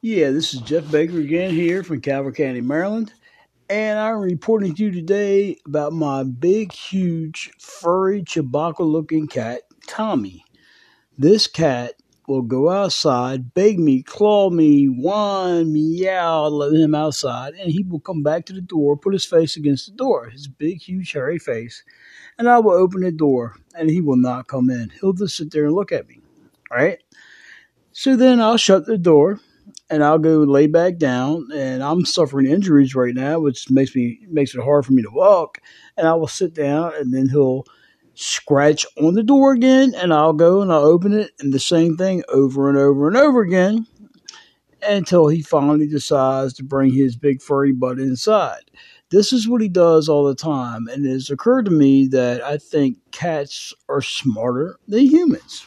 Yeah, this is Jeff Baker again here from Calvert County, Maryland. And I'm reporting to you today about my big, huge, furry, Chewbacca looking cat, Tommy. This cat will go outside, beg me, claw me, whine, meow, let him outside, and he will come back to the door, put his face against the door, his big, huge, hairy face, and I will open the door, and he will not come in. He'll just sit there and look at me, right? So then I'll shut the door and I'll go lay back down. And I'm suffering injuries right now, which makes me makes it hard for me to walk. And I will sit down, and then he'll scratch on the door again, and I'll go and I'll open it, and the same thing over and over and over again until he finally decides to bring his big furry butt inside. This is what he does all the time, and it has occurred to me that I think cats are smarter than humans.